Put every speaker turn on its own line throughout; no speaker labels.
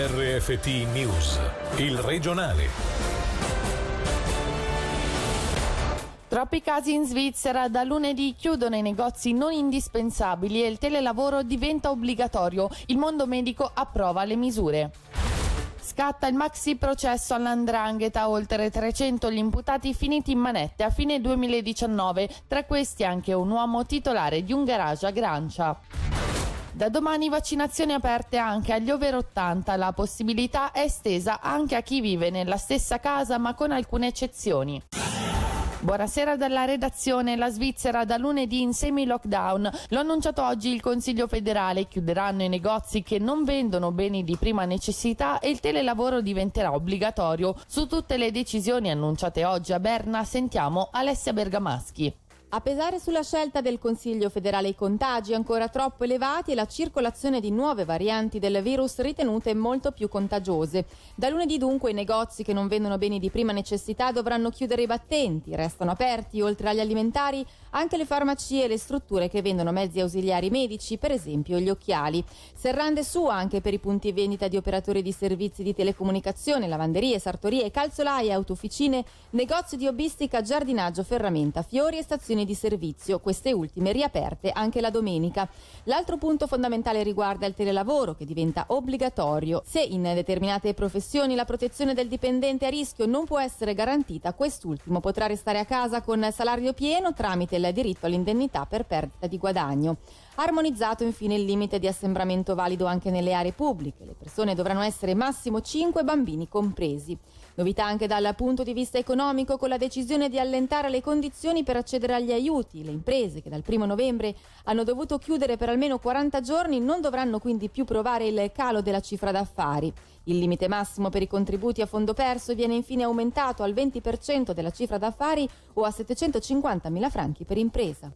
RFT News, il regionale.
Troppi casi in Svizzera, da lunedì chiudono i negozi non indispensabili e il telelavoro diventa obbligatorio. Il mondo medico approva le misure. Scatta il maxi processo all'Andrangheta, oltre 300 gli imputati finiti in manette a fine 2019, tra questi anche un uomo titolare di un garage a Grancia. Da domani vaccinazioni aperte anche agli over 80, la possibilità è estesa anche a chi vive nella stessa casa ma con alcune eccezioni. Buonasera dalla redazione. La Svizzera da lunedì in semi-lockdown. L'ha annunciato oggi il Consiglio federale. Chiuderanno i negozi che non vendono beni di prima necessità e il telelavoro diventerà obbligatorio. Su tutte le decisioni annunciate oggi a Berna sentiamo Alessia Bergamaschi.
A pesare sulla scelta del Consiglio federale i contagi ancora troppo elevati e la circolazione di nuove varianti del virus ritenute molto più contagiose. Da lunedì dunque i negozi che non vendono beni di prima necessità dovranno chiudere i battenti. Restano aperti, oltre agli alimentari, anche le farmacie e le strutture che vendono mezzi ausiliari medici, per esempio gli occhiali. Serrande su anche per i punti vendita di operatori di servizi di telecomunicazione, lavanderie, sartorie, calzolaie, autofficine, negozi di hobbistica, giardinaggio, ferramenta, fiori e stazioni stazioni di servizio, queste ultime riaperte anche la domenica. L'altro punto fondamentale riguarda il telelavoro che diventa obbligatorio. Se in determinate professioni la protezione del dipendente a rischio non può essere garantita, quest'ultimo potrà restare a casa con salario pieno tramite il diritto all'indennità per perdita di guadagno. Armonizzato infine il limite di assembramento valido anche nelle aree pubbliche. Le persone dovranno essere massimo 5 bambini compresi. Novità anche dal punto di vista economico con la decisione di allentare le condizioni per accedere agli aiuti. Le imprese che dal 1 novembre hanno dovuto chiudere per almeno 40 giorni non dovranno quindi più provare il calo della cifra d'affari. Il limite massimo per i contributi a fondo perso viene infine aumentato al 20% della cifra d'affari o a 750.000 franchi per impresa.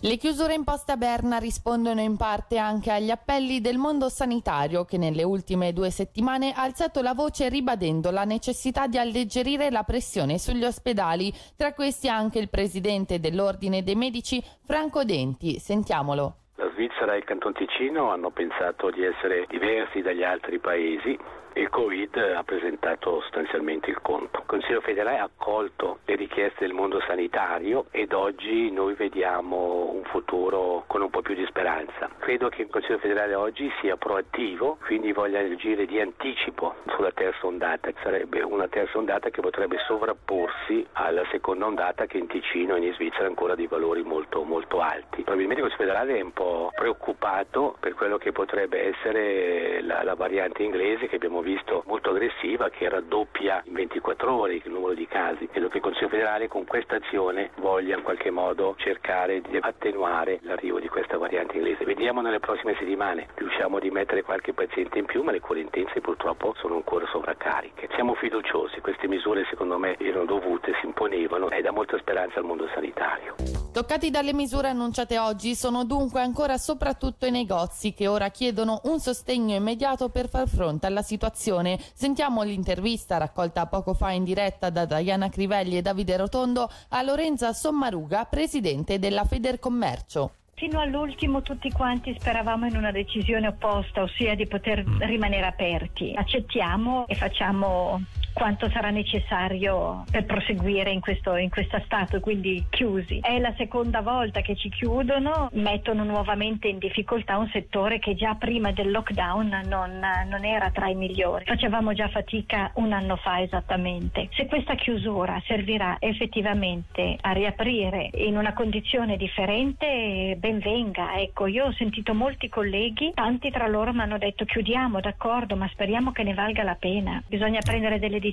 Le chiusure imposte a Berna rispondono in parte anche agli appelli del mondo sanitario che nelle ultime due settimane ha alzato la voce ribadendo la necessità di alleggerire la pressione sugli ospedali, tra questi anche il presidente dell'Ordine dei Medici Franco Denti. Sentiamolo.
Svizzera e il Canton Ticino hanno pensato di essere diversi dagli altri paesi il Covid ha presentato sostanzialmente il conto. Il Consiglio federale ha accolto le richieste del mondo sanitario ed oggi noi vediamo un futuro con un po' più di speranza. Credo che il Consiglio federale oggi sia proattivo, quindi voglia agire di anticipo sulla terza ondata. Sarebbe una terza ondata che potrebbe sovrapporsi alla seconda ondata che in Ticino e in Svizzera ancora dei valori molto, molto alti. Probabilmente il Consiglio federale è un po' preoccupato per quello che potrebbe essere la, la variante inglese che abbiamo visto molto aggressiva che raddoppia in 24 ore il numero di casi. Credo che il Consiglio federale con questa azione voglia in qualche modo cercare di attenuare l'arrivo di questa variante inglese. Vediamo nelle prossime settimane, riusciamo di mettere qualche paziente in più, ma le cure intense purtroppo sono ancora sovraccariche. Siamo fiduciosi, queste misure secondo me erano dovute, si imponevano e dà molta speranza al mondo sanitario.
Toccati dalle misure annunciate oggi sono dunque ancora soprattutto i negozi che ora chiedono un sostegno immediato per far fronte alla situazione. Sentiamo l'intervista raccolta poco fa in diretta da Diana Crivelli e Davide Rotondo a Lorenza Sommaruga, presidente della Federcommercio.
Fino all'ultimo tutti quanti speravamo in una decisione opposta, ossia di poter rimanere aperti. Accettiamo e facciamo quanto sarà necessario per proseguire in questo, in questo stato, quindi chiusi. È la seconda volta che ci chiudono, mettono nuovamente in difficoltà un settore che già prima del lockdown non, non era tra i migliori. Facevamo già fatica un anno fa esattamente. Se questa chiusura servirà effettivamente a riaprire in una condizione differente, ben venga. Ecco, io ho sentito molti colleghi, tanti tra loro mi hanno detto chiudiamo, d'accordo, ma speriamo che ne valga la pena. Bisogna prendere delle decisioni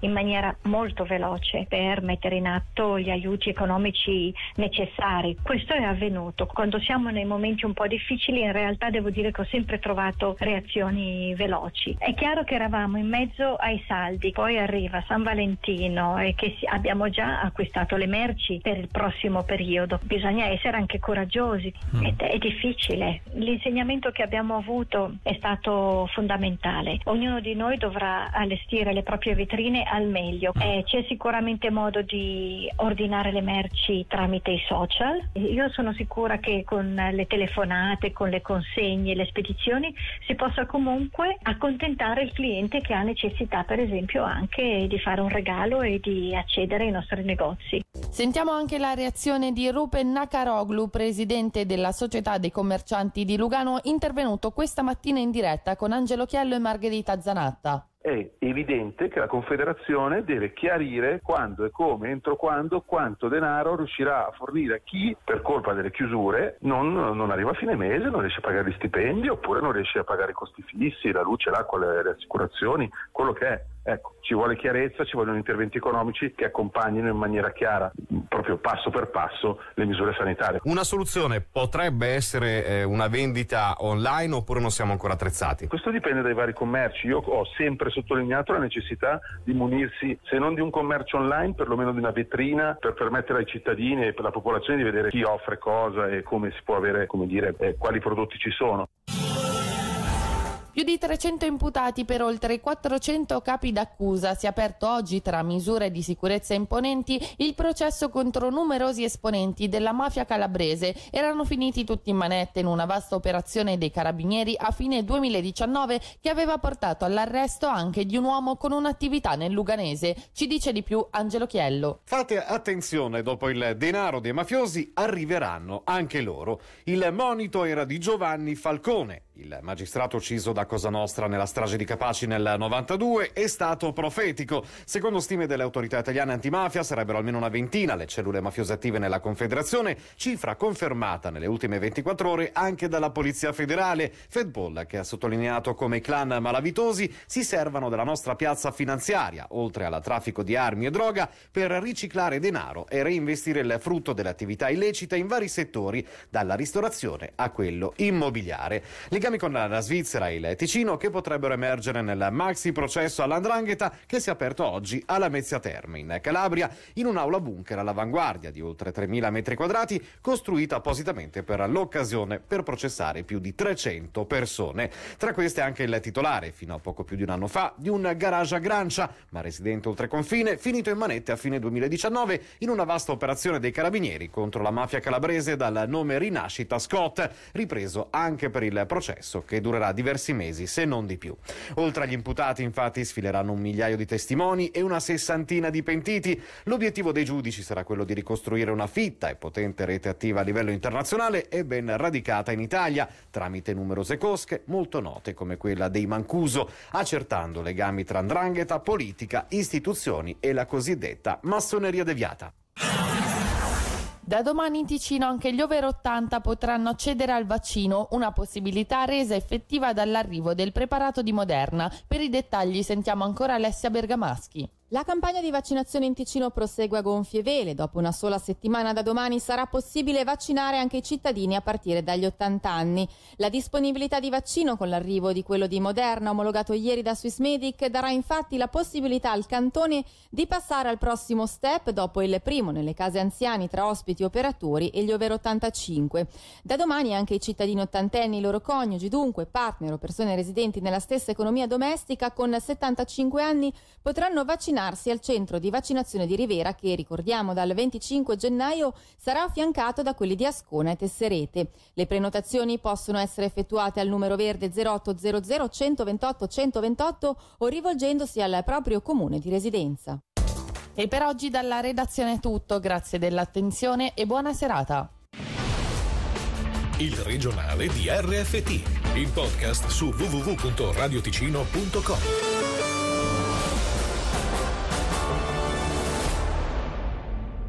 in maniera molto veloce per mettere in atto gli aiuti economici necessari. Questo è avvenuto. Quando siamo nei momenti un po' difficili in realtà devo dire che ho sempre trovato reazioni veloci. È chiaro che eravamo in mezzo ai saldi, poi arriva San Valentino e che abbiamo già acquistato le merci per il prossimo periodo. Bisogna essere anche coraggiosi mm. ed è difficile. L'insegnamento che abbiamo avuto è stato fondamentale. Ognuno di noi dovrà allestire le proprie vetrine al meglio. Eh, c'è sicuramente modo di ordinare le merci tramite i social. Io sono sicura che con le telefonate, con le consegne, le spedizioni si possa comunque accontentare il cliente che ha necessità per esempio anche di fare un regalo e di accedere ai nostri negozi.
Sentiamo anche la reazione di Rupen Nakaroglu, presidente della Società dei Commercianti di Lugano, intervenuto questa mattina in diretta con Angelo Chiello e Margherita Zanatta
è evidente che la Confederazione deve chiarire quando e come, entro quando, quanto denaro riuscirà a fornire a chi per colpa delle chiusure non, non, arriva a fine mese, non riesce a pagare gli stipendi oppure non riesce a pagare i costi fissi, la luce, l'acqua, le, le assicurazioni, quello che è. Ecco, ci vuole chiarezza, ci vogliono interventi economici che accompagnino in maniera chiara, proprio passo per passo, le misure sanitarie.
Una soluzione potrebbe essere eh, una vendita online oppure non siamo ancora attrezzati?
Questo dipende dai vari commerci. Io ho sempre sottolineato la necessità di munirsi, se non di un commercio online, perlomeno di una vetrina per permettere ai cittadini e per la popolazione di vedere chi offre cosa e come si può avere, come dire, eh, quali prodotti ci sono.
Più di 300 imputati per oltre 400 capi d'accusa. Si è aperto oggi tra misure di sicurezza imponenti il processo contro numerosi esponenti della mafia calabrese. Erano finiti tutti in manette in una vasta operazione dei carabinieri a fine 2019 che aveva portato all'arresto anche di un uomo con un'attività nel Luganese. Ci dice di più Angelo Chiello.
Fate attenzione, dopo il denaro dei mafiosi arriveranno anche loro. Il monito era di Giovanni Falcone il magistrato ucciso da Cosa Nostra nella strage di Capaci nel 92 è stato profetico. Secondo stime delle autorità italiane antimafia sarebbero almeno una ventina le cellule mafiose attive nella Confederazione, cifra confermata nelle ultime 24 ore anche dalla Polizia Federale. Fedball che ha sottolineato come i clan malavitosi si servano della nostra piazza finanziaria, oltre al traffico di armi e droga, per riciclare denaro e reinvestire il frutto delle attività illecite in vari settori, dalla ristorazione a quello immobiliare. Legami legami con la Svizzera e il Ticino che potrebbero emergere nel maxi processo all'Andrangheta che si è aperto oggi alla Mezzia Terme in Calabria in un'aula bunker all'avanguardia di oltre 3.000 metri quadrati costruita appositamente per l'occasione per processare più di 300 persone. Tra queste anche il titolare, fino a poco più di un anno fa, di un garage a Grancia, ma residente oltre confine, finito in manette a fine 2019 in una vasta operazione dei carabinieri contro la mafia calabrese dal nome Rinascita Scott, ripreso anche per il processo processo che durerà diversi mesi, se non di più. Oltre agli imputati, infatti, sfileranno un migliaio di testimoni e una sessantina di pentiti. L'obiettivo dei giudici sarà quello di ricostruire una fitta e potente rete attiva a livello internazionale e ben radicata in Italia, tramite numerose cosche molto note come quella dei Mancuso, accertando legami tra ndrangheta, politica, istituzioni e la cosiddetta massoneria deviata.
Da domani in Ticino anche gli over 80 potranno accedere al vaccino, una possibilità resa effettiva dall'arrivo del preparato di Moderna. Per i dettagli sentiamo ancora Alessia Bergamaschi.
La campagna di vaccinazione in Ticino prosegue a gonfie vele. Dopo una sola settimana da domani sarà possibile vaccinare anche i cittadini a partire dagli 80 anni. La disponibilità di vaccino con l'arrivo di quello di Moderna omologato ieri da Swissmedic darà infatti la possibilità al cantone di passare al prossimo step dopo il primo nelle case anziani tra ospiti operatori e gli over 85. Da domani anche i cittadini ottantenni, i loro coniugi, dunque partner o persone residenti nella stessa economia domestica con 75 anni potranno vaccinare vaccinarsi al centro di vaccinazione di Rivera che, ricordiamo, dal 25 gennaio sarà affiancato da quelli di Ascona e Tesserete. Le prenotazioni possono essere effettuate al numero verde 0800 128 128 o rivolgendosi al proprio comune di residenza.
E per oggi dalla redazione è tutto, grazie dell'attenzione e buona serata.
Il regionale di RFT, il podcast su www.radioticino.com.